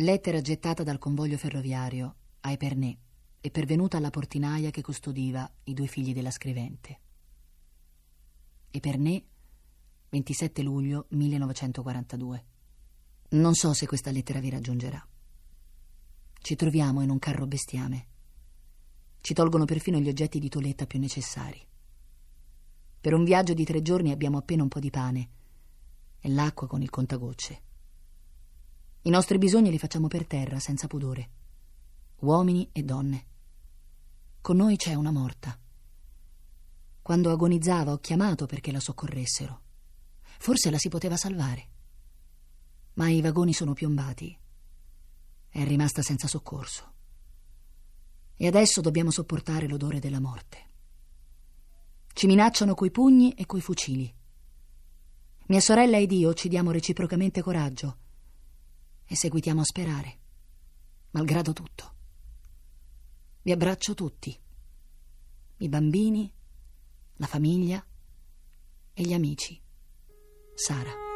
Lettera gettata dal convoglio ferroviario a Epernay e pervenuta alla portinaia che custodiva i due figli della scrivente. Epernay, 27 luglio 1942. Non so se questa lettera vi raggiungerà. Ci troviamo in un carro bestiame. Ci tolgono perfino gli oggetti di toeletta più necessari. Per un viaggio di tre giorni abbiamo appena un po' di pane e l'acqua con il contagocce. I nostri bisogni li facciamo per terra, senza pudore. Uomini e donne. Con noi c'è una morta. Quando agonizzava ho chiamato perché la soccorressero. Forse la si poteva salvare. Ma i vagoni sono piombati. È rimasta senza soccorso. E adesso dobbiamo sopportare l'odore della morte. Ci minacciano coi pugni e coi fucili. Mia sorella ed io ci diamo reciprocamente coraggio e seguitiamo a sperare, malgrado tutto. Vi abbraccio tutti, i bambini, la famiglia e gli amici. Sara.